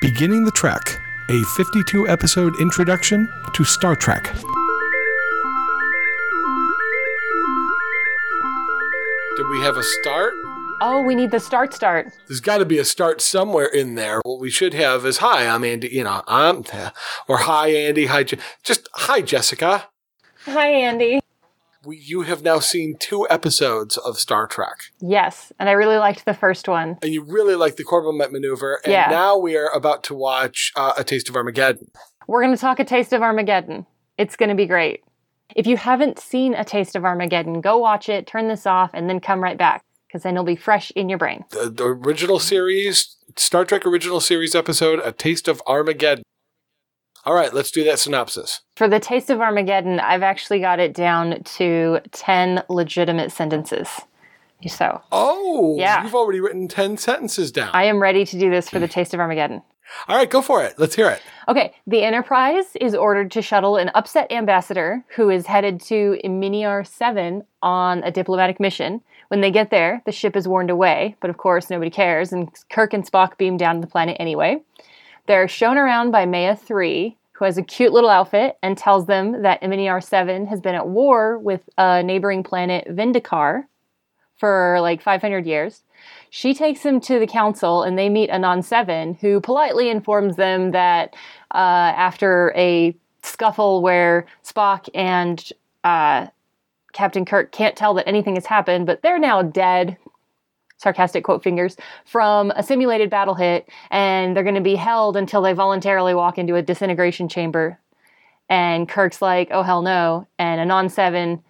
Beginning the Trek, a 52 episode introduction to Star Trek. Did we have a start? Oh, we need the start start. There's got to be a start somewhere in there. What we should have is hi, I'm Andy. You know, I'm or hi Andy, hi, Je- just hi Jessica. Hi, Andy. We, you have now seen two episodes of Star Trek, Yes, and I really liked the first one. and you really liked the Corbomite maneuver. And Yeah. now we are about to watch uh, A Taste of Armageddon. We're going to talk a taste of Armageddon. It's going to be great. If you haven't seen a taste of Armageddon, go watch it, turn this off, and then come right back because then it'll be fresh in your brain. The, the original series, Star Trek original series episode, A Taste of Armageddon. All right, let's do that synopsis. For the taste of Armageddon, I've actually got it down to 10 legitimate sentences. So Oh, Yeah. you've already written 10 sentences down. I am ready to do this for the taste of Armageddon. All right, go for it. Let's hear it. Okay, the Enterprise is ordered to shuttle an upset ambassador who is headed to Eminiar 7 on a diplomatic mission. When they get there, the ship is warned away, but of course nobody cares, and Kirk and Spock beam down to the planet anyway. They're shown around by Maya 3, who has a cute little outfit and tells them that Eminiar 7 has been at war with a neighboring planet, Vendikar, for like 500 years. She takes him to the council and they meet Anan 7, who politely informs them that uh, after a scuffle where Spock and uh, Captain Kirk can't tell that anything has happened, but they're now dead. Sarcastic quote fingers from a simulated battle hit, and they're going to be held until they voluntarily walk into a disintegration chamber. And Kirk's like, oh, hell no. And Anan seven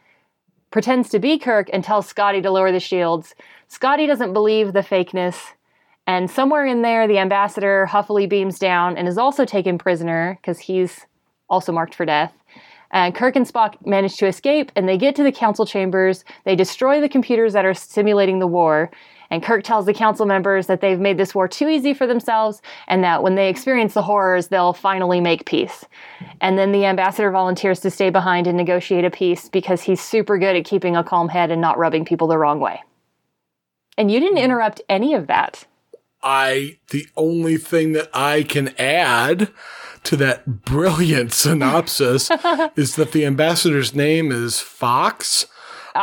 pretends to be Kirk and tells Scotty to lower the shields. Scotty doesn't believe the fakeness. And somewhere in there, the ambassador huffily beams down and is also taken prisoner because he's also marked for death. And Kirk and Spock manage to escape and they get to the council chambers. They destroy the computers that are simulating the war. And Kirk tells the council members that they've made this war too easy for themselves and that when they experience the horrors, they'll finally make peace. And then the ambassador volunteers to stay behind and negotiate a peace because he's super good at keeping a calm head and not rubbing people the wrong way. And you didn't interrupt any of that. I, the only thing that I can add to that brilliant synopsis is that the ambassador's name is Fox.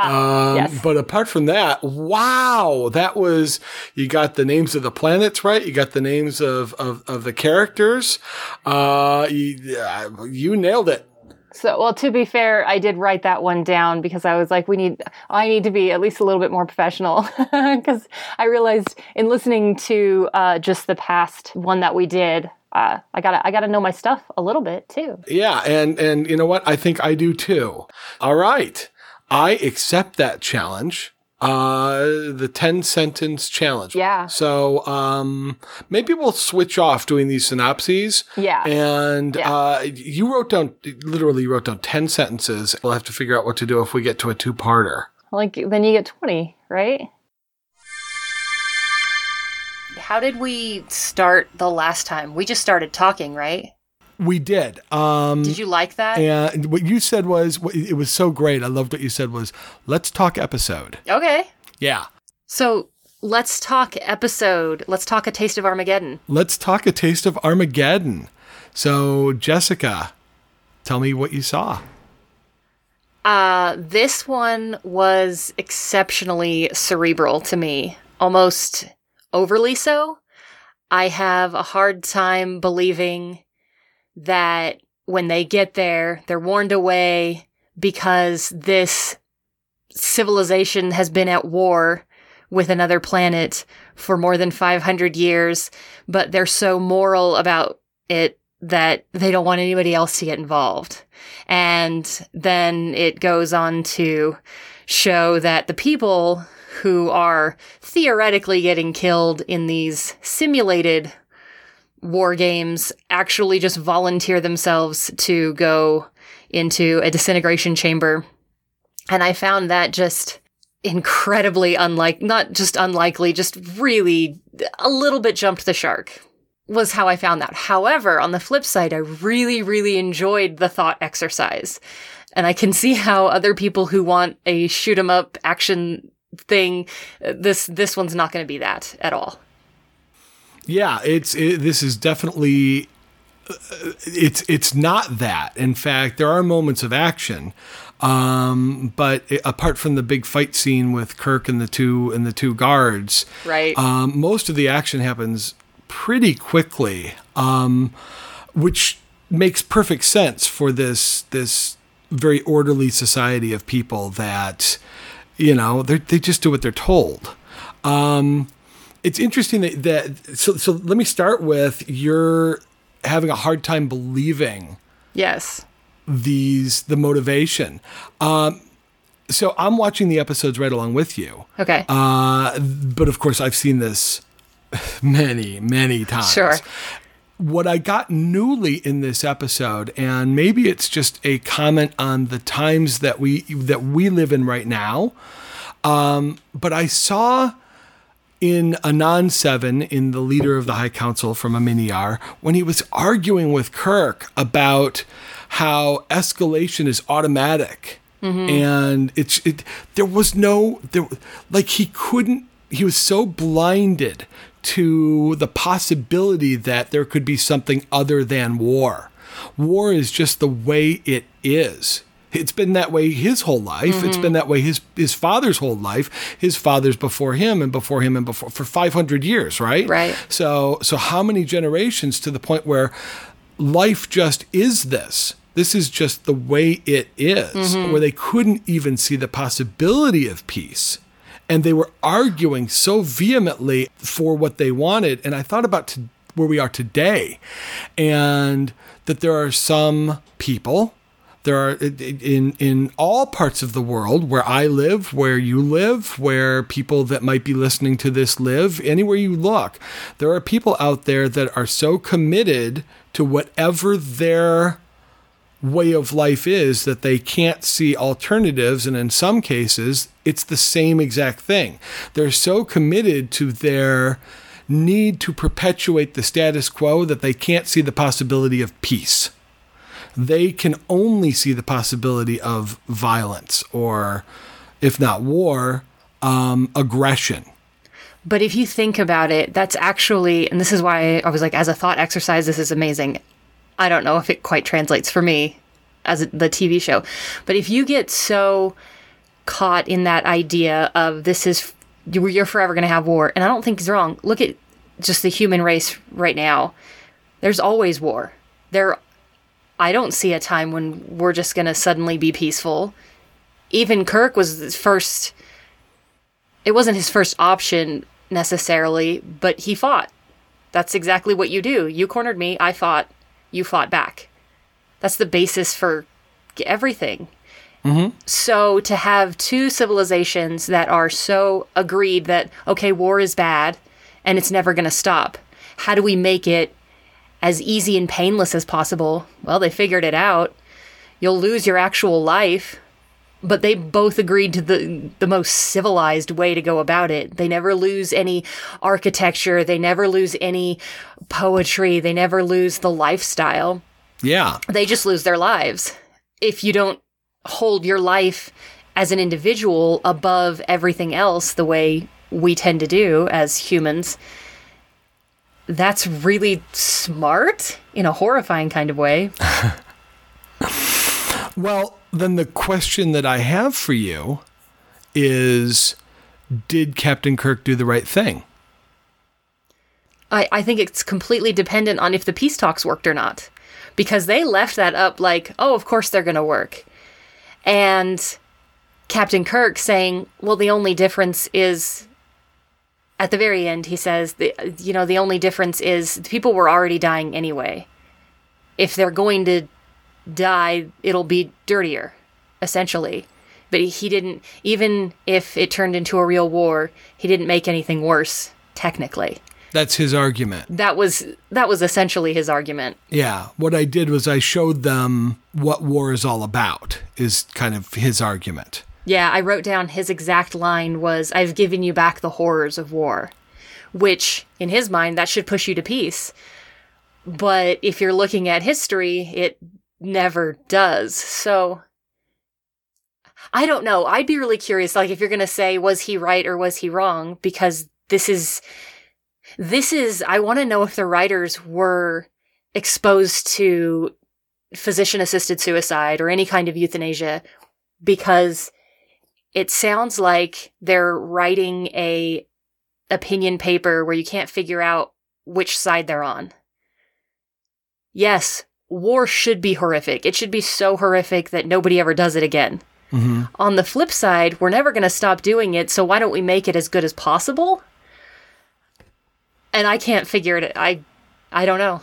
Um, yes. But apart from that, wow, that was, you got the names of the planets right. You got the names of, of, of the characters. Uh, you, uh, you nailed it. So, well, to be fair, I did write that one down because I was like, we need, I need to be at least a little bit more professional because I realized in listening to uh, just the past one that we did, uh, I gotta, I gotta know my stuff a little bit too. Yeah, and and you know what? I think I do too. All right. I accept that challenge. Uh the 10 sentence challenge. Yeah. So um maybe we'll switch off doing these synopses. Yeah. And Yeah. uh you wrote down literally you wrote down 10 sentences. We'll have to figure out what to do if we get to a two-parter. Like, then you get 20, right? How did we start the last time? We just started talking, right? We did. Um Did you like that? and what you said was it was so great. I loved what you said was let's talk episode. Okay. Yeah. So let's talk episode. Let's talk a taste of Armageddon. let's talk a taste of Armageddon. So, Jessica, tell me what you saw. Uh, this one was exceptionally cerebral to me, almost overly so. I have a hard time believing that when they get there, they're warned away because this civilization has been at war with another planet for more than 500 years, but they're so moral about it that they don't want anybody else to get involved. And then it goes on to show that the people who are theoretically getting killed in these simulated war games actually just volunteer themselves to go into a disintegration chamber. And I found that just incredibly unlike, not just unlikely, just really a little bit jumped the shark was how I found that. However, on the flip side, I really, really enjoyed the thought exercise. And I can see how other people who want a shoot 'em up action thing, this, this one's not going to be that at all. Yeah, it's it, this is definitely uh, it's it's not that. In fact, there are moments of action, um, but it, apart from the big fight scene with Kirk and the two and the two guards, Right. Um, most of the action happens pretty quickly, um, which makes perfect sense for this this very orderly society of people that you know they they just do what they're told. Um, it's interesting that, that so so let me start with you're having a hard time believing yes. these the motivation. Um, so I'm watching the episodes right along with you. Okay. Uh, but of course, I've seen this many, many times. Sure. What I got newly in this episode, and maybe it's just a comment on the times that we that we live in right now, um, but I saw in Anan 7, in the leader of the High Council from Eminiar, when he was arguing with Kirk about how escalation is automatic. Mm-hmm. And it's it there was no there like he couldn't he was so blinded to the possibility that there could be something other than war. War is just the way it is. It's been that way his whole life. It's mm-hmm. been that way his his father's whole life. His father's before him and before him and before for 500 years, right? Right. So so how many generations to the point where life just is this? This is just the way it is, mm-hmm. where they couldn't even see the possibility of peace. And they were arguing so vehemently for what they wanted. And I thought about to, where we are today and that there are some people there are in in all parts of the world where I live, where you live, where people that might be listening to this live, anywhere you look, there are people out there that are so committed to whatever their way of life is that they can't see alternatives and in some cases it's the same exact thing. They're so committed to their need to perpetuate the status quo that they can't see the possibility of peace they can only see the possibility of violence or, if not war, um, aggression. But if you think about it, that's actually, and this is why I was like, as a thought exercise, this is amazing. I don't know if it quite translates for me as the TV show, but if you get so caught in that idea of this is, you're forever going to have war, and I don't think he's wrong. Look at just the human race right now. There's always war. There, I don't see a time when we're just going to suddenly be peaceful. Even Kirk was the first it wasn't his first option necessarily, but he fought. That's exactly what you do. You cornered me, I fought, you fought back. That's the basis for everything. Mm-hmm. So to have two civilizations that are so agreed that, okay, war is bad and it's never going to stop, how do we make it as easy and painless as possible? Well, they figured it out. You'll lose your actual life, but they both agreed to the the most civilized way to go about it. They never lose any architecture, they never lose any poetry, they never lose the lifestyle. Yeah. They just lose their lives. If you don't hold your life as an individual above everything else the way we tend to do as humans, that's really smart in a horrifying kind of way. Well, then the question that I have for you is Did Captain Kirk do the right thing? I, I think it's completely dependent on if the peace talks worked or not. Because they left that up like, oh, of course they're going to work. And Captain Kirk saying, well, the only difference is at the very end, he says, the, you know, the only difference is the people were already dying anyway. If they're going to die, it'll be dirtier, essentially. But he didn't, even if it turned into a real war, he didn't make anything worse, technically That's his argument. that was that was essentially his argument. Yeah. What I did was I showed them what war is all about, is kind of his argument. Yeah, I wrote down his exact line was I've given you back the horrors of war, which in his mind that should push you to peace. But if you're looking at history, it never does. So I don't know. I'd be really curious like if you're going to say was he right or was he wrong because this is this is, I want to know if the writers were exposed to physician assisted suicide or any kind of euthanasia because it sounds like they're writing a opinion paper where you can't figure out which side they're on. Yes, war should be horrific. It should be so horrific that nobody ever does it again. Mm-hmm. On the flip side, we're never going to stop doing it, so why don't we make it as good as possible? And I can't figure it I I don't know.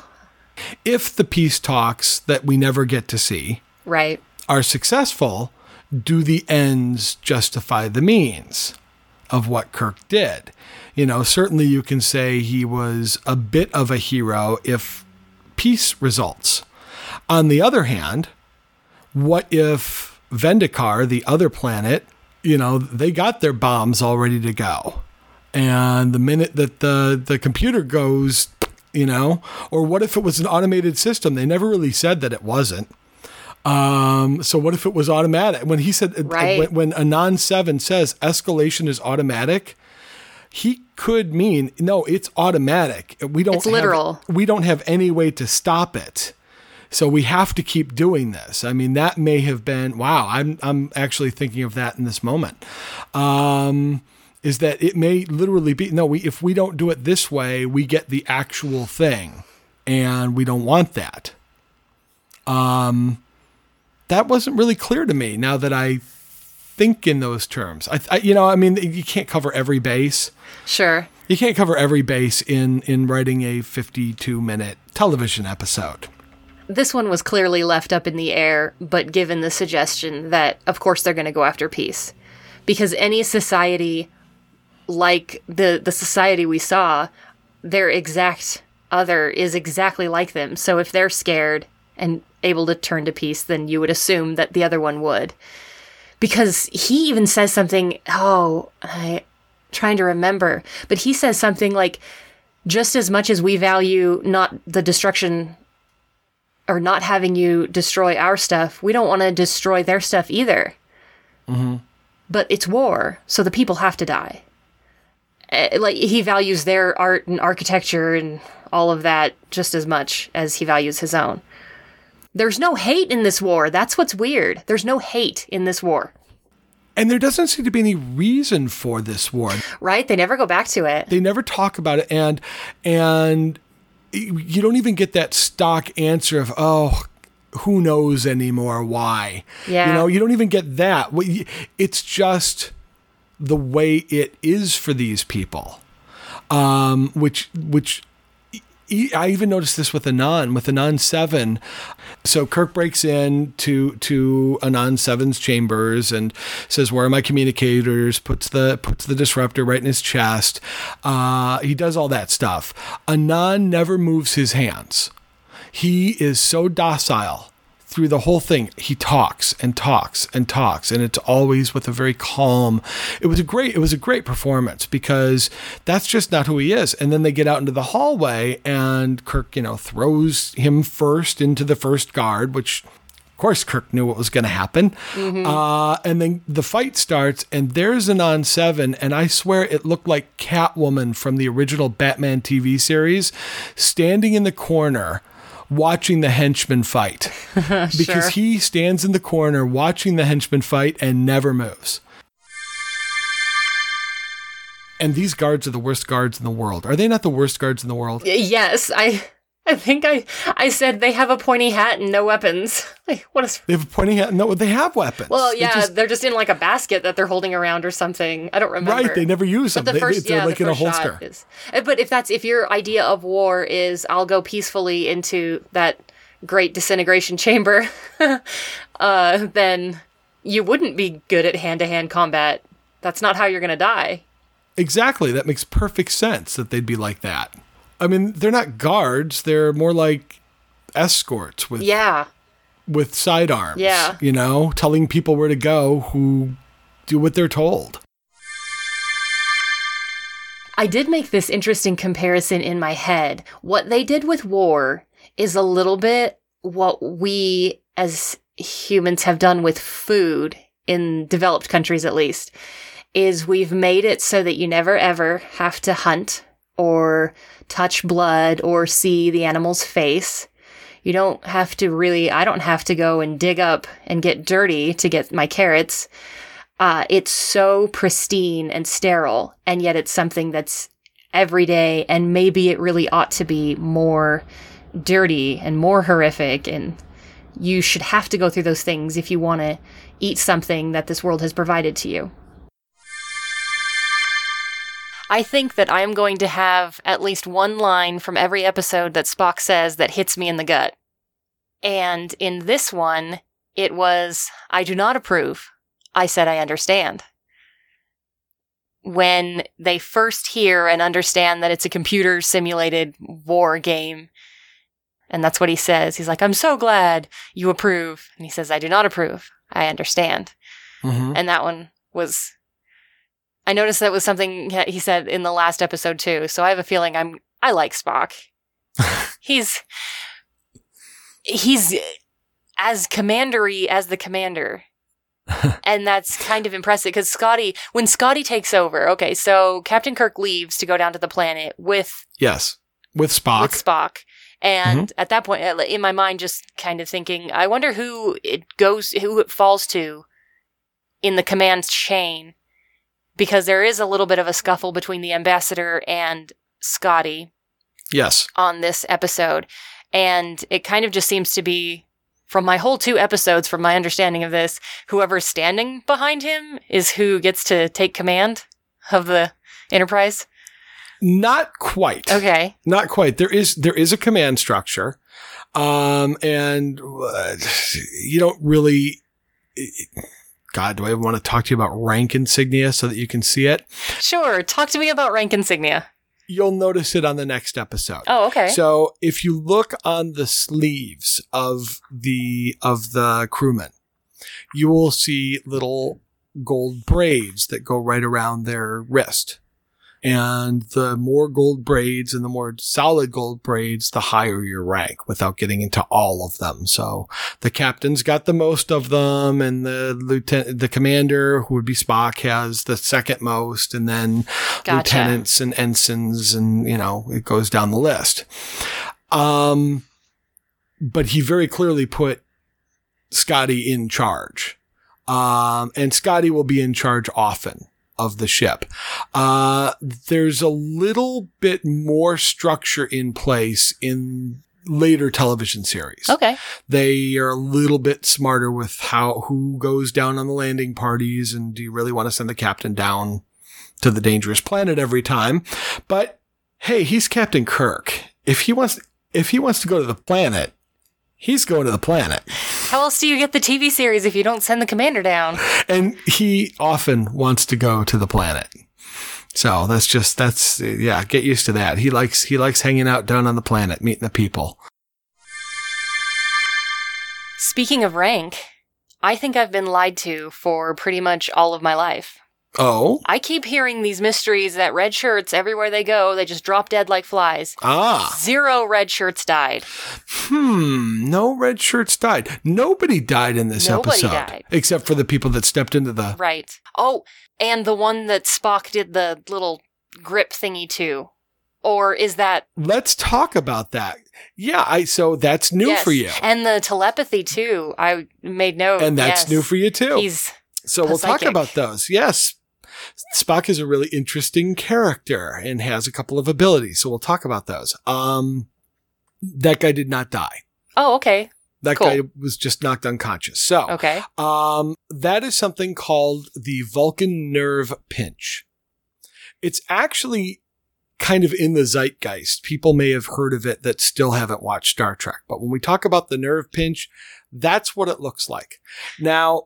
If the peace talks that we never get to see Right. are successful, do the ends justify the means of what Kirk did? You know, certainly you can say he was a bit of a hero if peace results. On the other hand, what if Vendikar, the other planet, you know, they got their bombs all ready to go. And the minute that the, the computer goes, you know, or what if it was an automated system? They never really said that it wasn't. Um, so what if it was automatic? When he said, uh, Right. when, when Anan 7 says escalation is automatic, he could mean, no, it's automatic. We don't It's have- literal. we don't have any way to stop it. So we have to keep doing this. I mean, that may have been wow. I'm I'm actually thinking of that in this moment. Um, is that it may literally be no. We if we don't do it this way, we get the actual thing, and we don't want that. Um, that wasn't really clear to me. Now that I think in those terms, I, I you know, I mean, you can't cover every base Sure. you can't cover every base in in writing a 52 minute television episode This one was clearly left up in the air, but given the suggestion that, of course, they're going to go after peace. Because any society like the, the society we saw, their exact other is exactly like them. So if they're scared and able to turn to peace, then you would assume that the other one would. Because he even says something, oh, I'm trying to remember, but he says something like, just as much as we value not the destruction or not having you destroy our stuff, we don't want to destroy their stuff either. But it's war, so the people have to die. Eh, Like he values their art and architecture and all of that just as much as he values his own. There's no hate in this war. That's what's weird. There's no hate in this war, and there doesn't seem to be any reason for this war right? They never go back to it. they never talk about it and and you don't even get that stock answer of oh who knows anymore why Yeah. you know you don't even get that it's just the way it is for these people um which which I even noticed this with Anan, with Anan 7. So Kirk breaks in to to Anan 7's chambers and says, "Where are my communicators?" puts the puts the disruptor right in his chest. Uh, he does all that stuff. Anan never moves his hands. He is so docile through the whole thing. He talks and talks and talks, and it's always with a very calm. It was a great. It was a great performance because that's just not who he is. And then they get out into the hallway, and Kirk, you know, throws him first into the first guard, which. Of course, Kirk knew what was going to happen. Uh, and then the fight starts, and there's Anan seven, and I swear it looked like Catwoman from the original Batman TV series standing in the corner watching the henchman fight because Sure. he stands in the corner watching the henchman fight and never moves. And these guards are the worst guards in the world. Are they not the worst guards in the world? Yes, I I think I I said they have a pointy hat and no weapons. Like what is They have a pointing hat. No, they have weapons. Well, They yeah, just- they're just in like a basket that they're holding around or something. I don't remember. right. They never use them. But the They- first, they're yeah, like the in a holster. is. uh, But if that's if your idea of war is, I'll go peacefully into that great disintegration chamber, uh, then you wouldn't be good at hand to hand combat. That's not how you're gonna die. Exactly. That makes perfect sense that they'd be like that. I mean, they're not guards. They're more like escorts with Yeah, with sidearms. Yeah. You know, telling people where to go who do what they're told. I did make this interesting comparison in my head. What they did with war is a little bit what we as humans have done with food in developed countries at least is we've made it so that you never ever have to hunt or touch blood or see the animal's face. You don't have to really, I don't have to go and dig up and get dirty to get my carrots. Uh, it's so pristine and sterile, and yet it's something that's every day, and maybe it really ought to be more dirty and more horrific, and you should have to go through those things if you want to eat something that this world has provided to you. I think that I am going to have at least one line from every episode that Spock says that hits me in the gut. And in this one, it was, I do not approve. I said I understand. When they first hear and understand that it's a computer simulated war game, and that's what he says. He's like, I'm so glad you approve. And he says, I do not approve. I understand. Mhm. And that one was, I noticed that was something he said in the last episode too. So I have a feeling I'm, I like Spock. he's, he's as commandery as the commander. and that's kind of impressive because Scotty, when Scotty takes over, okay, so Captain Kirk leaves to go down to the planet with Yes. With Spock. with Spock. And at that point, uh, in my mind, just kind of thinking, I wonder who it goes, who it falls to in the command chain, because there is a little bit of a scuffle between the ambassador and Scotty yes. on this episode. And it kind of just seems to be, from my whole two episodes, from my understanding of this, whoever's standing behind him is who gets to take command of the Enterprise. Not quite. Okay. Not quite. There is there is a command structure, um, and uh, you don't really. God, do I want to talk to you about rank insignia so that you can see it? Sure. Talk to me about rank insignia. You'll notice it on the next episode. Oh, okay. So if you look on the sleeves of the of the crewmen, you will see little gold braids that go right around their wrist. And the more gold braids and the more solid gold braids, the higher your rank without getting into all of them. So the captain's got the most of them and the lieutenant, the commander who would be Spock has the second most and then Gotcha. lieutenants and ensigns and, you know, it goes down the list. Um, but he very clearly put Scotty in charge. Um, and Scotty will be in charge often of the ship. Uh, there's a little bit more structure in place in later television series. Okay. They are a little bit smarter with how, who goes down on the landing parties and do you really want to send the captain down to the dangerous planet every time? But hey, he's Captain Kirk. If he wants, if he wants to go to the planet, he's going to the planet. How else do you get the TV series if you don't send the commander down? and he often wants to go to the planet. So that's just that's yeah, get used to that. He likes he likes hanging out down on the planet, meeting the people. Speaking of rank, I think I've been lied to for pretty much all of my life. Oh, I keep hearing these mysteries that red shirts, everywhere they go, they just drop dead like flies. ah, Zero red shirts died. hmm. No red shirts died. Nobody died in this Nobody episode, died. except for the people that stepped into the. Right. Oh, and the one that Spock did the little grip thingy to. Or is that Let's talk about that. Yeah, I so that's new yes. for you, And the telepathy too. I made note. and that's yes. new for you too. He's So we'll talk about those. Yes. Spock is a really interesting character and has a couple of abilities. So we'll talk about those. Um, that guy did not die. Oh, okay. That Cool. guy was just knocked unconscious. So, Okay. um, that is something called the Vulcan nerve pinch. It's actually kind of in the zeitgeist. People may have heard of it that still haven't watched Star Trek. But when we talk about the nerve pinch, that's what it looks like. Now,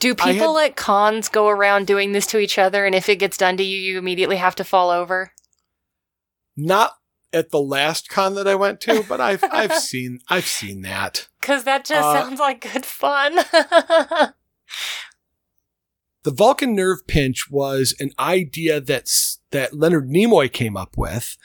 Do people had- at cons go around doing this to each other and if it gets done to you, you immediately have to fall over? not at the last con that I went to, but I've I've seen I've seen that. Because that just Uh, sounds like good fun. The Vulcan nerve pinch was an idea that's that Leonard Nimoy came up with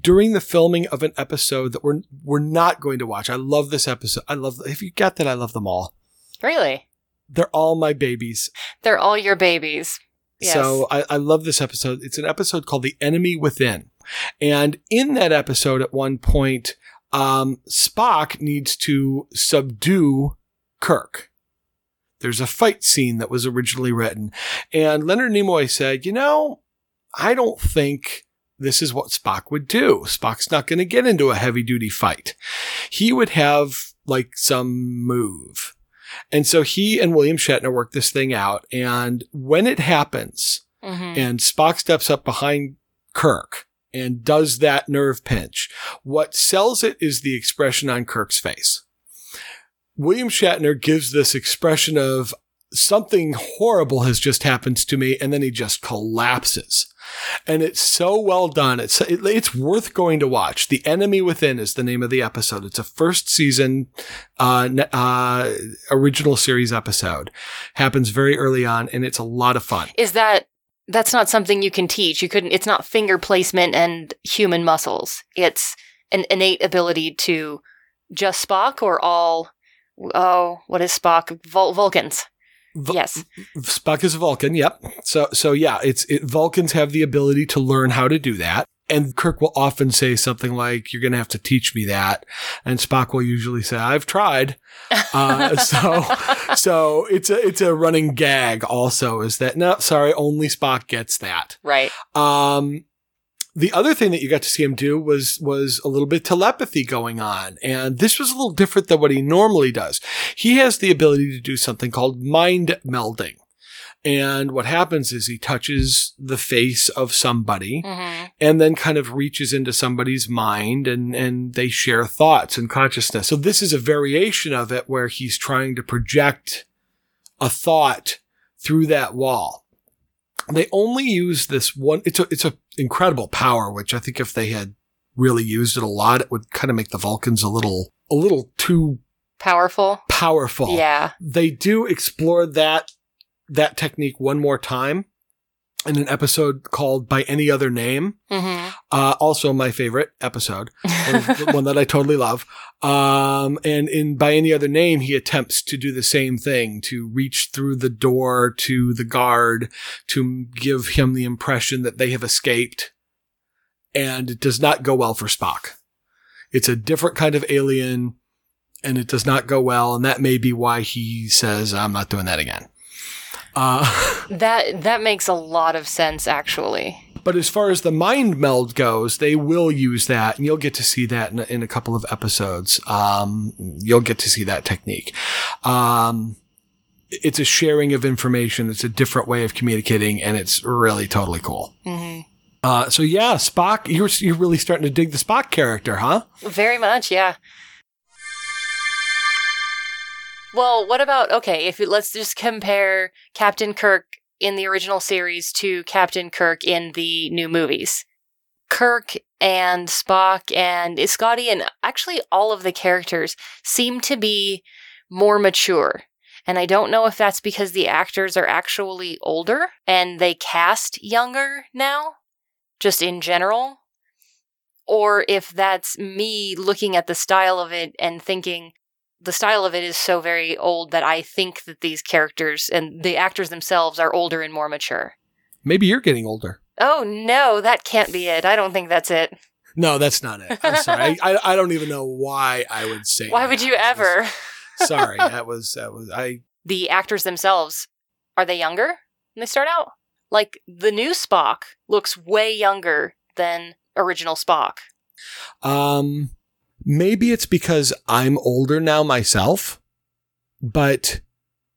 during the filming of an episode that we're we're not going to watch. I love this episode. I love if you got that, I love them all. really? They're all my babies. They're all your babies. Yes. So I, I love this episode. It's an episode called The Enemy Within. And in that episode, at one point, um, Spock needs to subdue Kirk. There's a fight scene that was originally written. And Leonard Nimoy said, you know, I don't think this is what Spock would do. Spock's not going to get into a heavy duty fight. He would have like some move. And so he and William Shatner work this thing out. And when it happens Mhm. and Spock steps up behind Kirk and does that nerve pinch, what sells it is the expression on Kirk's face. William Shatner gives this expression of something horrible has just happened to me. And then he just collapses. And it's so well done. It's, it, it's worth going to watch. The Enemy Within is the name of the episode. It's a first season, uh, uh, original series episode. Happens very early on and it's a lot of fun. Is that that's not something you can teach? You couldn't. It's not finger placement and human muscles. It's an innate ability to just Spock or all. Oh, what is Spock? Vul- Vulcans. Vul- yes. Spock is a Vulcan. Yep. So, so yeah, it's, it, Vulcans have the ability to learn how to do that. And Kirk will often say something like, you're going to have to teach me that. And Spock will usually say, I've tried. Uh, so, so it's a, it's a running gag also is that, no, sorry, only Spock gets that. Right. Um, the other thing that you got to see him do was was a little bit telepathy going on, and this was a little different than what he normally does. He has the ability to do something called mind melding. And what happens is he touches the face of somebody hmm and then kind of reaches into somebody's mind and, and they share thoughts and consciousness. So this is a variation of it where he's trying to project a thought through that wall. They only use this one. It's a, it's a incredible power, which I think if they had really used it a lot, it would kind of make the Vulcans a little, a little too Powerful. powerful. Yeah. They do explore that, that technique one more time in an episode called By Any Other Name. hmm Uh, also my favorite episode, one, one that I totally love. Um, and in by any other name, he attempts to do the same thing, to reach through the door to the guard, to give him the impression that they have escaped. And it does not go well for Spock. It's a different kind of alien and it does not go well. And that may be why he says, I'm not doing that again. Uh, That that makes a lot of sense, actually. But as far as the mind meld goes, they will use that, and you'll get to see that in a, in a couple of episodes. Um, you'll get to see that technique. Um, it's a sharing of information. It's a different way of communicating, and it's really totally cool. hmm Uh, so yeah, Spock, you're you're really starting to dig the Spock character, huh? Very much, yeah. Well, what about okay? If you, let's just compare Captain Kirk in the original series to Captain Kirk in the new movies. Kirk and Spock and Scotty and actually all of the characters seem to be more mature. And I don't know if that's because the actors are actually older and they cast younger now, just in general, or if that's me looking at the style of it and thinking the style of it is so very old that I think that these characters and the actors themselves are older and more mature. Maybe you're getting older. Oh no, that can't be it. I don't think that's it. No, that's not it. I'm sorry. I, I, I don't even know why I would say. Why would you ever? sorry, that was that was I. The actors themselves are they younger when they start out? Like the new Spock looks way younger than original Spock. Um, maybe it's because I'm older now myself, but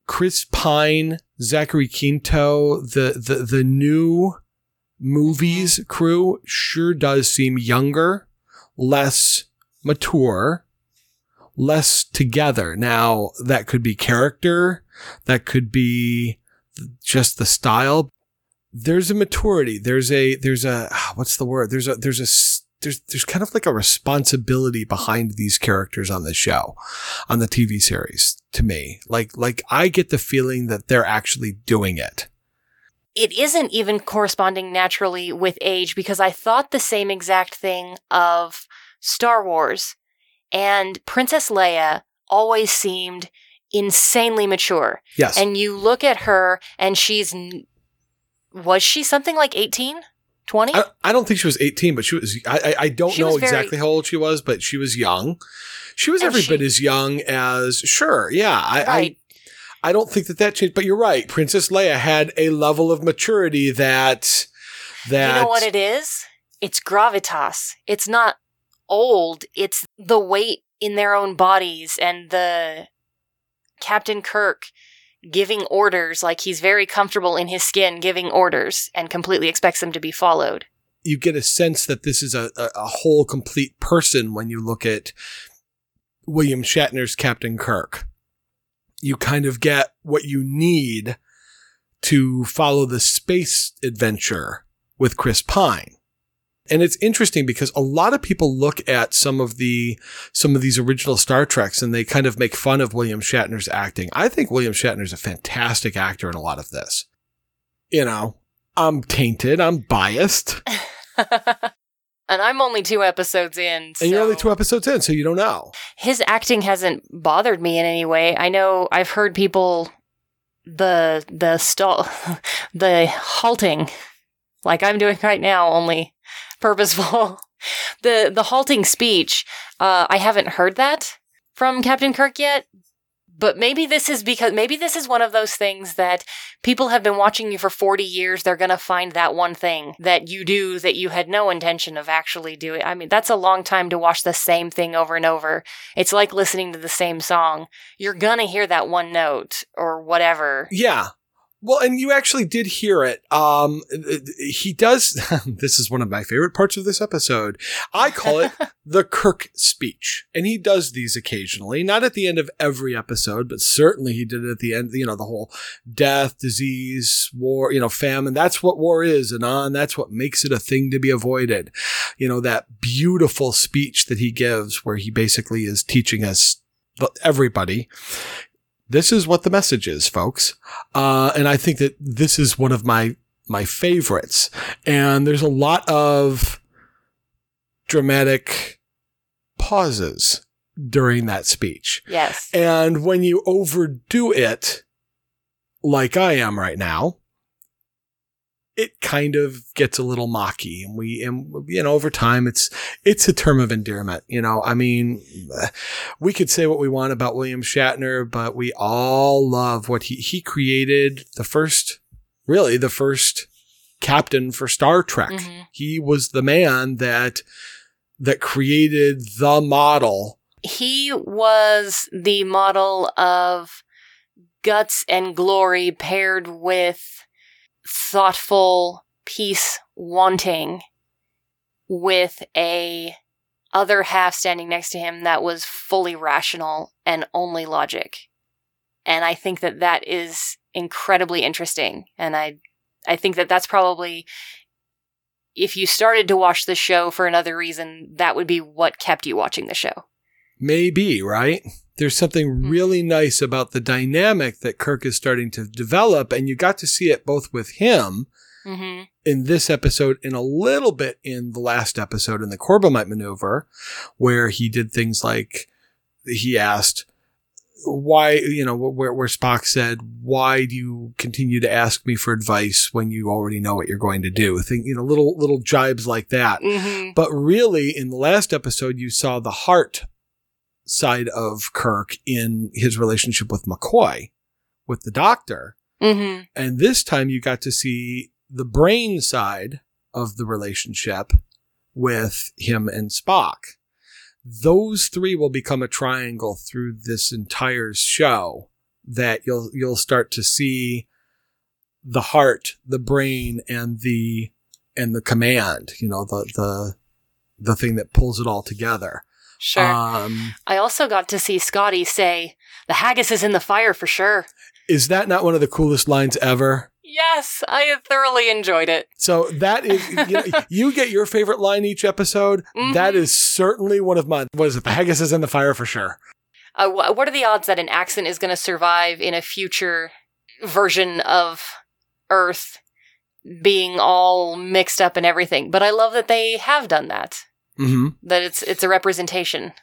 Chris Pine, Zachary Quinto, the, the, the new movies crew sure does seem younger, less mature, less together. Now that could be character. That could be just the style. There's a maturity. There's a, there's a, ah, what's the word? There's a, there's a, there's, there's kind of like a responsibility behind these characters on the show, on the TV series to me. Like, like I get the feeling that they're actually doing it. it isn't even corresponding naturally with age because I thought the same exact thing of Star Wars. And Princess Leia always seemed insanely mature. Yes. And you look at her and she's. Was she something like 18? 20? I, I don't think she was 18, but she was. I I, I don't She know very- exactly how old she was, but she was young. She was every she- bit as young as sure. Yeah, I, right. I I don't think that that changed. But you're right. Princess Leia had a level of maturity that that You know what it is? It's gravitas. It's not old. It's the weight in their own bodies and the Captain Kirk giving orders like he's very comfortable in his skin giving orders and completely expects them to be followed. you get a sense that this is a, a, whole complete person when you look at William Shatner's Captain Kirk. You kind of get what you need to follow the space adventure with Chris Pine. And it's interesting because a lot of people look at some of the some of these original Star Treks and they kind of make fun of William Shatner's acting. I think William Shatner's a fantastic actor in a lot of this. You know, I'm tainted, I'm biased. and I'm only two episodes in. And you're only two episodes in, so you don't know. his acting hasn't bothered me in any way. I know I've heard people the the stall the halting like I'm doing right now only purposeful. the the halting speech, uh I haven't heard that from Captain Kirk yet. But maybe this is because maybe this is one of those things that people have been watching you for 40 years. They're going to find that one thing that you do that you had no intention of actually doing. I mean, that's a long time to watch the same thing over and over. It's like listening to the same song. You're going to hear that one note or whatever. Yeah. Well, and you actually did hear it. Um, he does. this is one of my favorite parts of this episode. I call it the Kirk speech, and he does these occasionally. Not at the end of every episode, but certainly he did it at the end. You know, the whole death, disease, war. You know, famine. That's what war is, and on. That's what makes it a thing to be avoided. You know, that beautiful speech that he gives, where he basically is teaching us everybody this is what the message is, folks. Uh, and I think that this is one of my, my favorites. And there's a lot of dramatic pauses during that speech. Yes. And when you overdo it, like I am right now, it kind of gets a little mocky and we, and, you know, over time, it's, it's a term of endearment. You know, I mean, we could say what we want about William Shatner, but we all love what he, he created the first, really the first captain for Star Trek. Mhm. He was the man that, that created the model. He was the model of guts and glory paired with thoughtful peace wanting with a other half standing next to him that was fully rational and only logic. And I think that that is incredibly interesting. And I, I think that that's probably, if you started to watch the show for another reason, that would be what kept you watching the show. Maybe, right? There's something really nice about the dynamic that Kirk is starting to develop, and you got to see it both with him Mm-hmm. in this episode and a little bit in the last episode in the Corbomite maneuver, where he did things like he asked why, you know, where, where Spock said, why do you continue to ask me for advice when you already know what you're going to do? Think, you know, little, little jibes like that. Mm-hmm. But really, in the last episode, you saw the heart side of Kirk in his relationship with McCoy, with the doctor. Mm-hmm. And this time you got to see the brain side of the relationship with him and Spock. Those three will become a triangle through this entire show that you'll, you'll start to see the heart, the brain, and the, and the command, you know, the, the, the thing that pulls it all together. Sure. Um, I also got to see Scotty say, "The haggis is in the fire for sure." is that not one of the coolest lines ever? Yes, I thoroughly enjoyed it. So that is, you, know, you get your favorite line each episode. Mhm. That is certainly one of mine. What is it? The haggis is in the fire for sure. Uh, wh- what are the odds that an accent is going to survive in a future version of Earth being all mixed up and everything? But I love that they have done that. Mm-hmm. That it's it's a representation.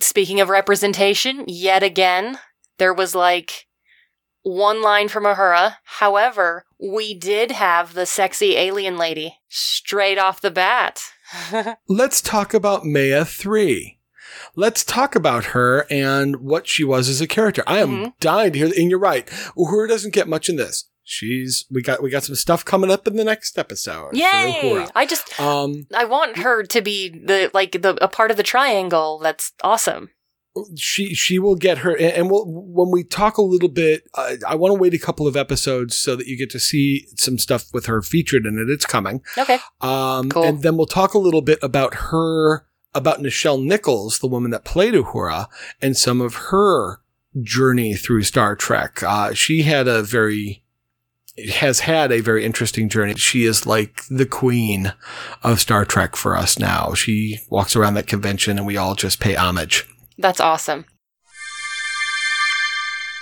Speaking of representation, yet again, there was like one line from Uhura. However, we did have the sexy alien lady straight off the bat. Let's talk about Maya 3. Let's talk about her and what she was as a character. I am Mhm. dying to hear, and you're right. Uhura doesn't get much in this. She's we got we got some stuff coming up in the next episode. Yay! I just Um, I want her to be the like the a part of the triangle. That's awesome. she she will get her and and we'll when we talk a little bit uh, i want to wait a couple of episodes so that you get to see some stuff with her featured in it it's coming Okay. um Cool. and then we'll talk a little bit about her about nichelle nichols the woman that played uhura and some of her journey through star trek uh she had a very has had a very interesting journey. She is like the queen of Star Trek for us now. She walks around that convention and we all just pay homage. That's awesome.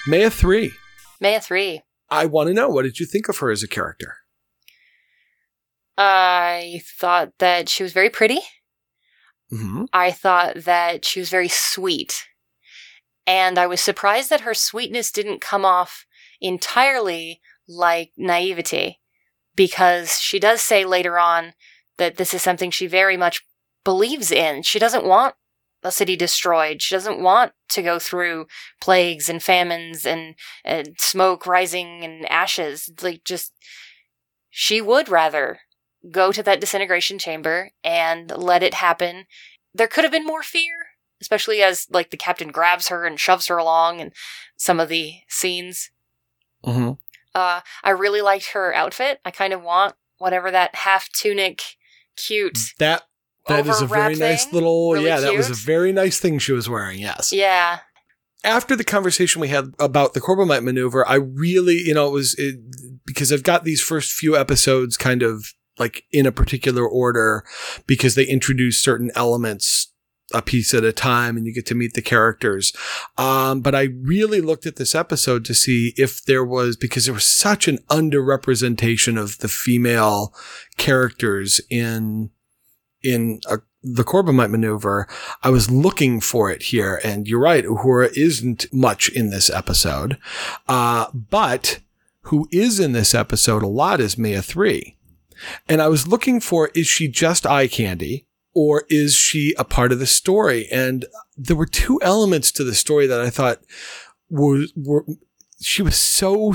Mea 3. Mea 3. I want to know what did you think of her as a character? I thought that she was very pretty. hmm I thought that she was very sweet. And I was surprised that her sweetness didn't come off entirely like naivety, because she does say later on that this is something she very much believes in. She doesn't want a city destroyed. She doesn't want to go through plagues and famines and, and smoke rising and ashes. Like, just, she would rather go to that disintegration chamber and let it happen. There could have been more fear, especially as like the captain grabs her and shoves her along and some of the scenes. Mm hmm Uh, I really liked her outfit. I kind of want whatever that half tunic, cute. That that is a very Overwrap nice thing? little Really yeah. That was a very nice thing she was wearing. Yes. Yeah, After the conversation we had about the Corbomite maneuver, I really you know it was it, because I've got these first few episodes kind of like in a particular order because they introduce certain elements a piece at a time and you get to meet the characters. Um, but I really looked at this episode to see if there was, because there was such an underrepresentation of the female characters in, in a, the Corbomite maneuver. I was looking for it here. And you're right. Uhura isn't much in this episode. Uh, but who is in this episode a lot is Mea 3. And I was looking for, is she just eye candy? Or is she a part of the story? And there were two elements to the story that I thought were, were she was so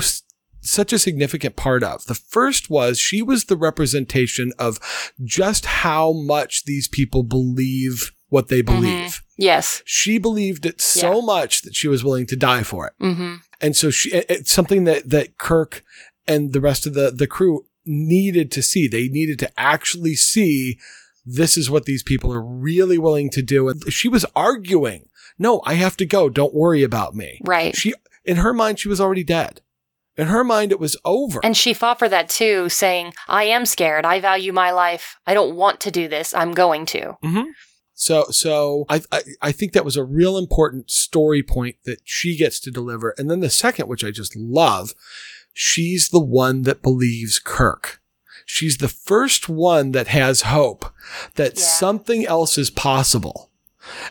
such a significant part of. The first was she was the representation of just how much these people believe what they believe. yes. She believed it so Yeah. much that she was willing to die for it. Mm-hmm. And so she, it's something that, that Kirk and the rest of the, the crew needed to see. They needed to actually see this is what these people are really willing to do. And she was arguing, no, I have to go. Don't worry about me. Right. She, in her mind, she was already dead. In her mind, it was over. And she fought for that too, saying, I am scared. I value my life. I don't want to do this. I'm going to. Mm-hmm. So, so I, I, I think that was a real important story point that she gets to deliver. And then the second, which I just love, she's the one that believes Kirk. She's the first one that has hope that Yeah. something else is possible.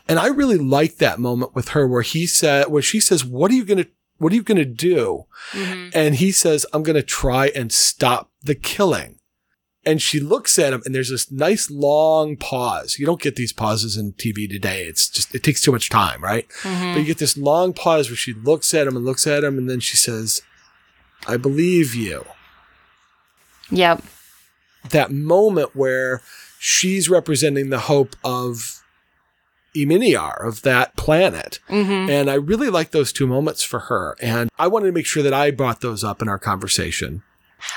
And I really like that moment with her where he said, where she says, what are you going to, what are you going to do? hmm And he says, I'm going to try and stop the killing. And she looks at him and there's this nice long pause. You don't get these pauses in TV today. It's just, it takes too much time, right? But you get this long pause where she looks at him and looks at him and then she says, I believe you. Yep. That moment where she's representing the hope of Eminiar, of that planet. hmm And I really like those two moments for her. And I wanted to make sure that I brought those up in our conversation.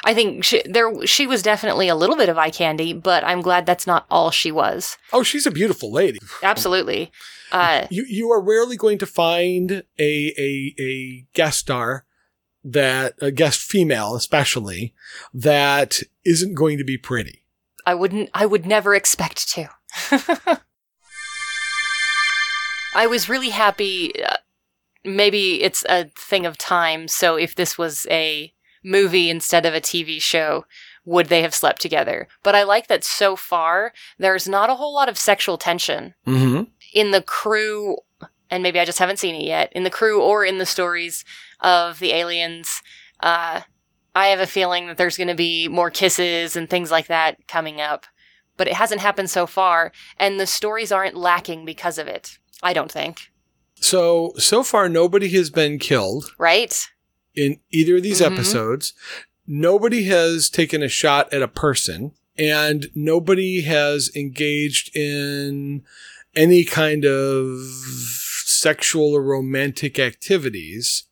I think she, there she was definitely a little bit of eye candy, but I'm glad that's not all she was. Oh, she's a beautiful lady. Absolutely. Uh, You you are rarely going to find a a a guest star that a guest female especially that isn't going to be pretty. I wouldn't. I would never expect to. I was really happy. Uh, maybe it's a thing of time. So if this was a movie instead of a TV show, would they have slept together? But I like that so far there's not a whole lot of sexual tension Mm-hmm. in the crew and maybe I just haven't seen it yet, in the crew or in the stories of the aliens, uh, I have a feeling that there's going to be more kisses and things like that coming up. But it hasn't happened so far, and the stories aren't lacking because of it. I don't think. So, so far, nobody has been killed Right? in either of these Mhm. episodes. Nobody has taken a shot at a person, and nobody has engaged in any kind of sexual or romantic activities.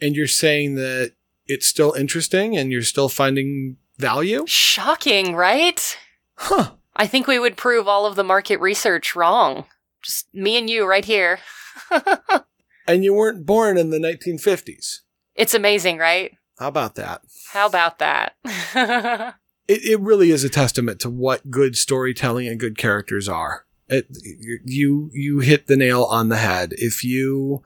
And you're saying that it's still interesting and you're still finding value? Shocking, right? Huh. I think we would prove all of the market research wrong. Just me and you right here. And you weren't born in the 1950s. It's amazing, right? How about that? How about that? it, it really is a testament to what good storytelling and good characters are. It, you you hit the nail on the head. If you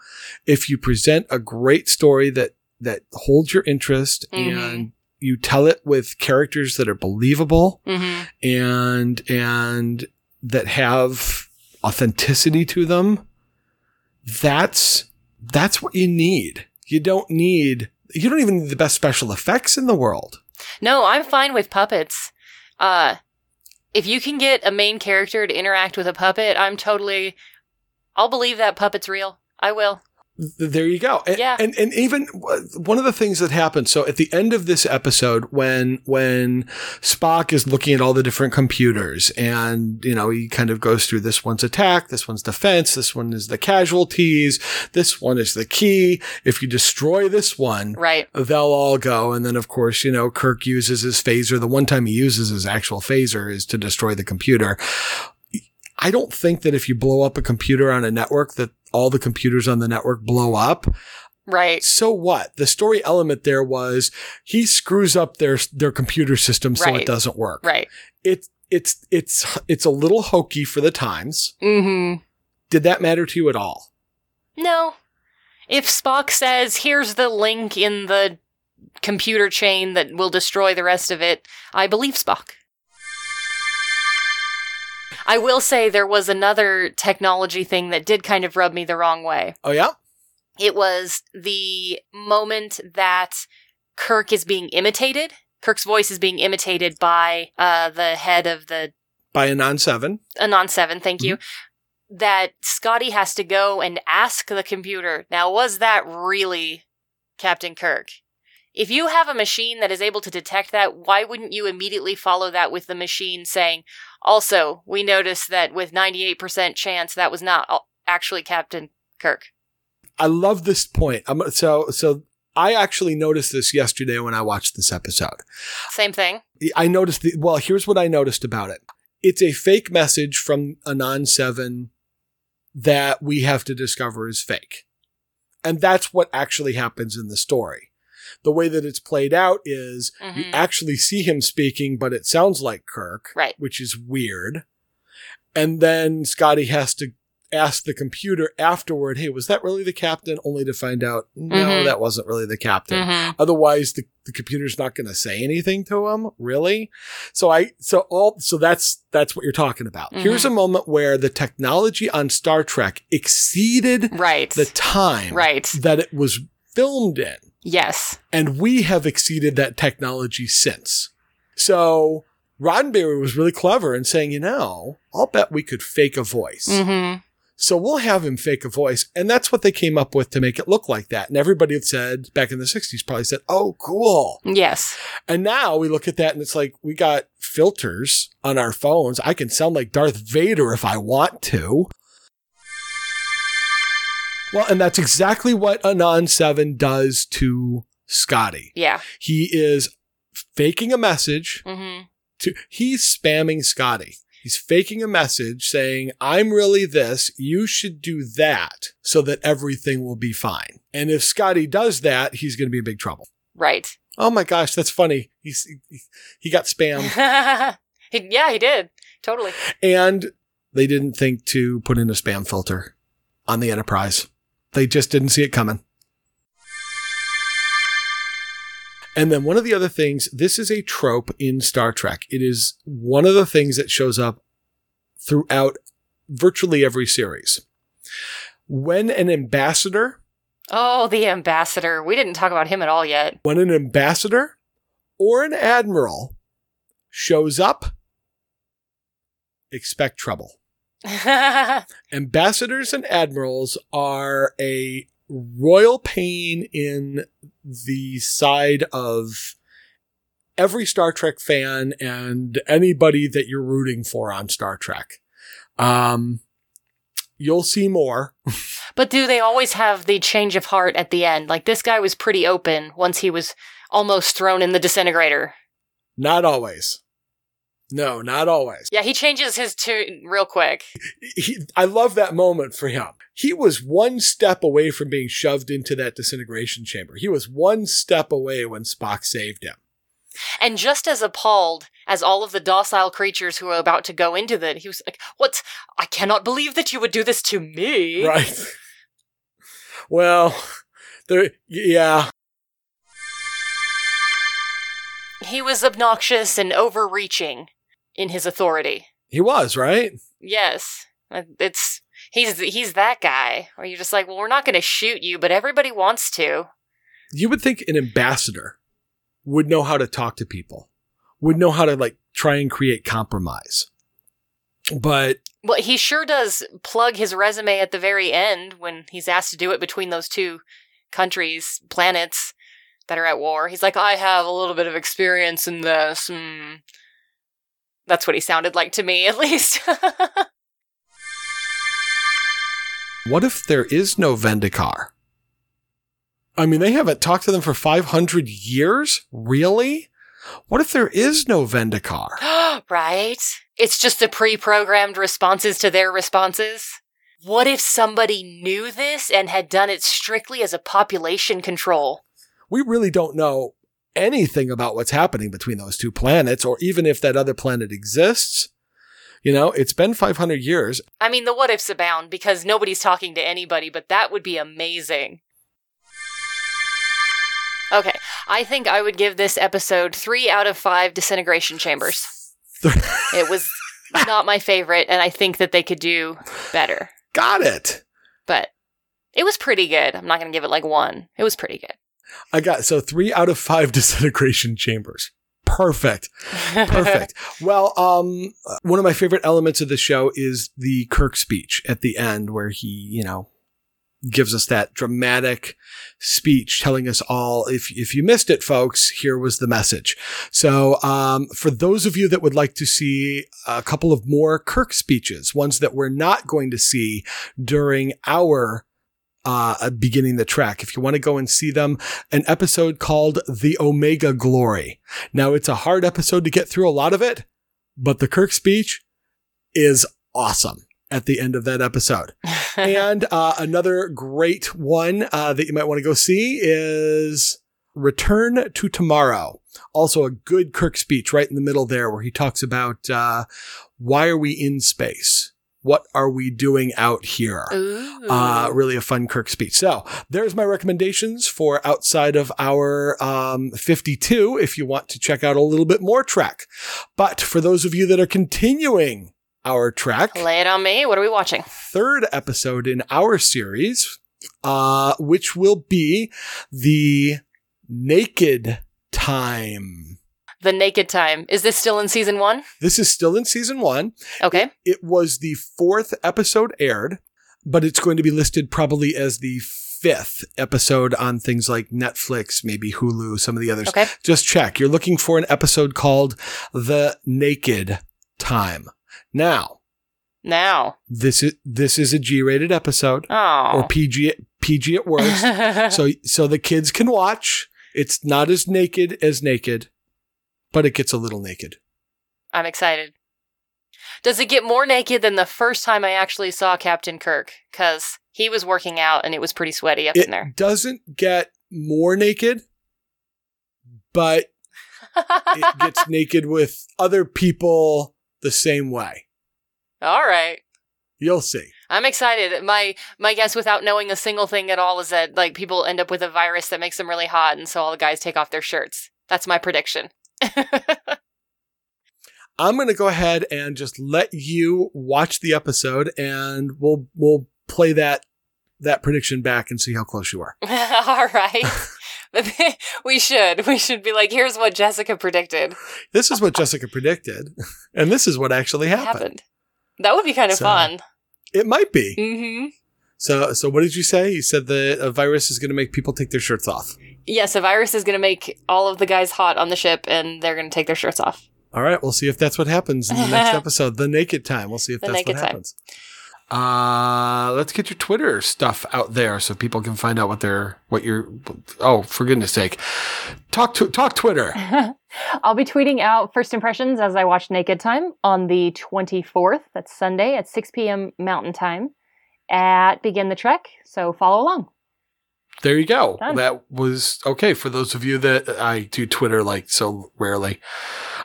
if you present a great story that that holds your interest Mhm. and you tell it with characters that are believable hmm and and that have authenticity to them, that's that's what you need. You don't need you don't even need the best special effects in the world. No, I'm fine with puppets. Uh, if you can get a main character to interact with a puppet, I'm totally. I'll believe that puppet's real. I will. Th- There you go. And, Yeah. and and even one of the things that happened. So at the end of this episode, when when Spock is looking at all the different computers, and you know he kind of goes through this one's attack, this one's defense, this one is the casualties, this one is the key. If you destroy this one, Right. they'll all go. And then, of course, you know, Kirk uses his phaser. The one time he uses his actual phaser is to destroy the computer. I don't think that if you blow up a computer on a network that all the computers on the network blow up. Right. So what? The story element there was he screws up their their computer system so Right. it doesn't work. Right. It's it's it's it's a little hokey for the times. Mm-hmm. Did that matter to you at all? No. If Spock says, "Here's the link in the computer chain that will destroy the rest of it," I believe Spock. I will say there was another technology thing that did kind of rub me the wrong way. Oh yeah? It was the moment that Kirk is being imitated. Kirk's voice is being imitated by uh, the head of the By Anan seven. Anan 7, thank you. That Scotty has to go and ask the computer, now, was that really Captain Kirk? If you have a machine that is able to detect that, why wouldn't you immediately follow that with the machine saying, also, we noticed that with 98% chance that was not actually Captain Kirk? I love this point. I'm so so I actually noticed this yesterday when I watched this episode. Same thing. I noticed the well, here's what I noticed about it. It's a fake message from Anan 7 that we have to discover is fake. And that's what actually happens in the story. The way that it's played out is you Mhm. actually see him speaking, but it sounds like Kirk, Right. which is weird. And then Scotty has to ask the computer afterward, hey, was that really the captain? Only to find out, no, Mhm. that wasn't really the captain. Mhm. Otherwise, the, the computer's not going to say anything to him, really. So I, so all, so that's, that's what you're talking about. Mhm. Here's a moment where the technology on Star Trek exceeded Right. the time right. that it was filmed in. Yes. And we have exceeded that technology since. So Roddenberry was really clever in saying, you know, I'll bet we could fake a voice. Mm-hmm. So we'll have him fake a voice. And that's what they came up with to make it look like that. And everybody had said back in the 60s probably said, oh, cool. Yes. And now we look at that and it's like, we got filters on our phones. I can sound like Darth Vader if I want to. Well, and that's exactly what Anan 7 does to Scotty. Yeah. He is faking a message Mm-hmm. to, he's spamming Scotty. He's faking a message saying, I'm really this. You should do that so that everything will be fine. And if Scotty does that, he's going to be in big trouble. Right. Oh my gosh, that's funny. He's, he, he got spammed He- yeah, he did. Totally. and they didn't think to put in a spam filter on the Enterprise. They just didn't see it coming. And then one of the other things, this is a trope in Star Trek. It is one of the things that shows up throughout virtually every series. when an ambassador, Oh, the ambassador. We didn't talk about him at all yet. when an ambassador or an admiral shows up, expect trouble. Ambassadors and admirals are a royal pain in the side of every Star Trek fan and anybody that you're rooting for on Star Trek. Um, you'll see more. but do they always have the change of heart at the end? Like this guy was pretty open once he was almost thrown in the disintegrator. Not always. No, not always. Yeah, he changes his tune real quick. He, I love that moment for him. He was one step away from being shoved into that disintegration chamber. He was one step away when Spock saved him. And just as appalled as all of the docile creatures who were about to go into that, he was like, What? I cannot believe that you would do this to me. Right. Well, there, yeah. He was obnoxious and overreaching in his authority. He was, right? Yes. Uh, It's he's he's that guy. Where you're just like, well, we're not going to shoot you, but everybody wants to. You would think an ambassador would know how to talk to people, would know how to like try and create compromise. But Well, he sure does plug his resume at the very end when he's asked to do it between those two countries, planets that are at war. He's like, I have a little bit of experience in this. Hmm. That's what he sounded like to me, at least. what if there is no Vendikar? I mean, they haven't talked to them for 500 years? Really? What if there is no Vendikar? right? It's just the pre programmed responses to their responses. What if somebody knew this and had done it strictly as a population control? We really don't know anything about what's happening between those two planets, or even if that other planet exists. You know, it's been 500 years. I mean, the what ifs abound because nobody's talking to anybody, but that would be amazing. Okay, I think I would give this episode three out of five disintegration chambers. It was not my favorite, and I think that they could do better. Got it. But it was pretty good. I'm not going to give it like one. It was pretty good. I got so three out of five disintegration chambers. Perfect. Perfect. well, um, one of my favorite elements of the show is the Kirk speech at the end where he, you know, gives us that dramatic speech telling us all, if, if you missed it, folks, here was the message. So, um, for those of you that would like to see a couple of more Kirk speeches, ones that we're not going to see during our uh, beginning the Trek. If you want to go and see them, an episode called The Omega Glory. Now, it's a hard episode to get through a lot of it, but the Kirk speech is awesome at the end of that episode. and uh, another great one uh, that you might want to go see is Return to Tomorrow. Also, a good Kirk speech right in the middle there where he talks about uh, why are we in space? What are we doing out here? Uh, really a fun Kirk speech. So there's my recommendations for outside of our um, 52 if you want to check out a little bit more track. But for those of you that are continuing our track, Lay it on me. What are we watching? third episode in our series, uh, which will be the Naked Time. The Naked Time. Is this still in season one? This is still in season one. Okay. It was the fourth episode aired, but it's going to be listed probably as the fifth episode on things like Netflix, maybe Hulu, some of the others. Okay. Just check. You're looking for an episode called The Naked Time. Now, Now. this is this is a G-rated episode Oh. or PG PG at worst. so so the kids can watch. It's not as naked as naked, but it gets a little naked. I'm excited. Does it get more naked than the first time I actually saw Captain Kirk? Because he was working out and it was pretty sweaty up It in there. It doesn't get more naked, but it gets naked with other people the same way. All right. You'll see. I'm excited. My my guess without knowing a single thing at all is that like people end up with a virus that makes them really hot and so all the guys take off their shirts. That's my prediction. I'm going to go ahead and just let you watch the episode and we'll we'll play that that prediction back and see how close you are. All right. we should. We should be like, here's what Jessica predicted. This is what Jessica predicted, and this is what actually happened. happened. That would be kind of So- fun. It might be. hmm So, so what did you say? You said the a virus is going to make people take their shirts off. Yes, a virus is going to make all of the guys hot on the ship, and they're going to take their shirts off. All right, we'll see if that's what happens in the next episode. The naked time. We'll see if The that's what time. happens. Uh, let's get your Twitter stuff out there so people can find out what they're what you're. Oh, for goodness sake, talk to talk Twitter. I'll be tweeting out first impressions as I watch Naked Time on the 24th. That's Sunday at 6 p.m. Mountain Time at Begin the Trek. So follow along. There you go. Done. That was okay for those of you that I do Twitter like so rarely.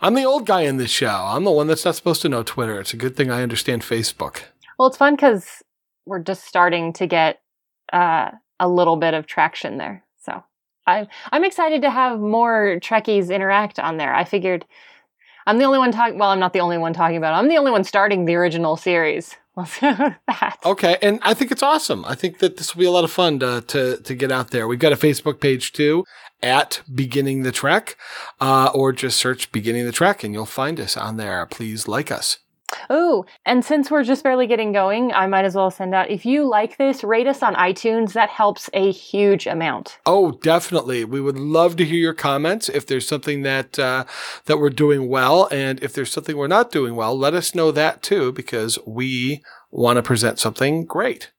I'm the old guy in this show. I'm the one that's not supposed to know Twitter. It's a good thing I understand Facebook. Well, it's fun because we're just starting to get uh, a little bit of traction there. So I'm I'm excited to have more Trekkies interact on there. I figured I'm the only one talking. Well, I'm not the only one talking about. it. I'm the only one starting the original series. Well, so that. Okay, and I think it's awesome. I think that this will be a lot of fun to to, to get out there. We've got a Facebook page too at Beginning the Trek, uh, or just search Beginning the Trek and you'll find us on there. Please like us. Oh, and since we're just barely getting going, I might as well send out if you like this, rate us on iTunes. That helps a huge amount. Oh, definitely. We would love to hear your comments. If there's something that uh, that we're doing well, and if there's something we're not doing well, let us know that too, because we want to present something great.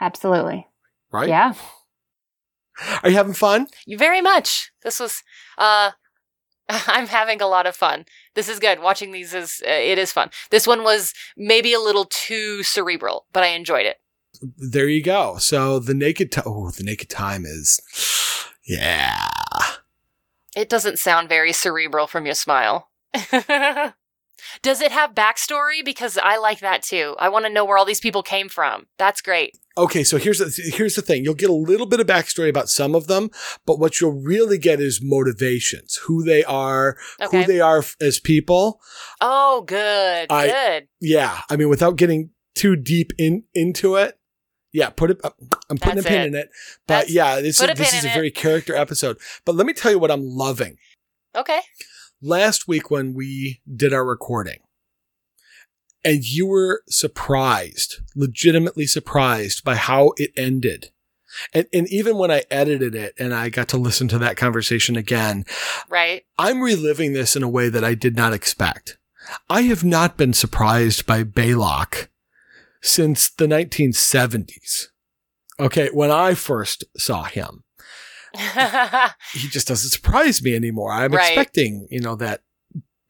Absolutely. Right? Yeah. Are you having fun? You very much. This was. uh I'm having a lot of fun. This is good. Watching these is uh, it is fun. This one was maybe a little too cerebral, but I enjoyed it. There you go. So the naked time. Oh, the naked time is. Yeah. It doesn't sound very cerebral from your smile. Does it have backstory? Because I like that too. I want to know where all these people came from. That's great. Okay, so here's the, here's the thing. You'll get a little bit of backstory about some of them, but what you'll really get is motivations, who they are, Okay. who they are as people. Oh, good. I- good. Yeah, I mean, without getting too deep in into it. Yeah, put it. I'm putting That's a pin it. in it, but That's- yeah, this is a this is a it. very character episode. But let me tell you what I'm loving. Okay. Last week when we did our recording and you were surprised, legitimately surprised by how it ended. And, and even when I edited it and I got to listen to that conversation again, Right. I'm reliving this in a way that I did not expect. I have not been surprised by Balok since the 1970s. Okay, when I first saw him he just doesn't surprise me anymore. I'm Right. expecting, you know, that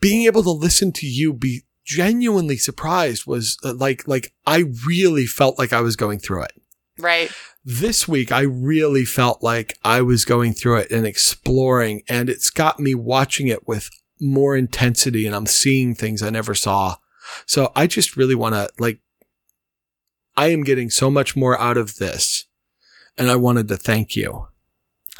being able to listen to you be genuinely surprised was uh, like, like I really felt like I was going through it. right. This week, I really felt like I was going through it and exploring, and it's got me watching it with more intensity, and I'm seeing things I never saw. So I just really want to, like, I am getting so much more out of this, and I wanted to thank you.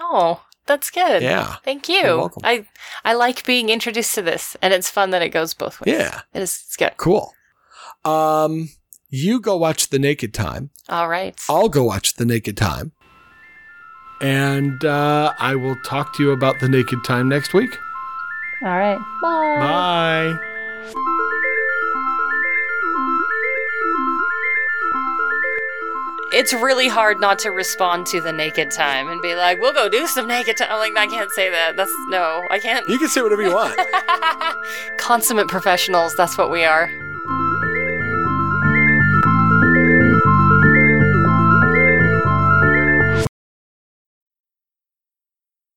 Oh, that's good. Yeah. Thank You're welcome. I I like being introduced to this, and it's fun that it goes both ways. Yeah. It is. It's good. Cool. Um, you go watch The Naked Time. All right. I'll go watch The Naked Time. And uh, I will talk to you about The Naked Time next week. All right. Bye. Bye. It's really hard not to respond to the naked time and be like, "We'll go do some naked time." I'm like, I can't say that. That's no, I can't. You can say whatever you want. Consummate professionals. That's what we are.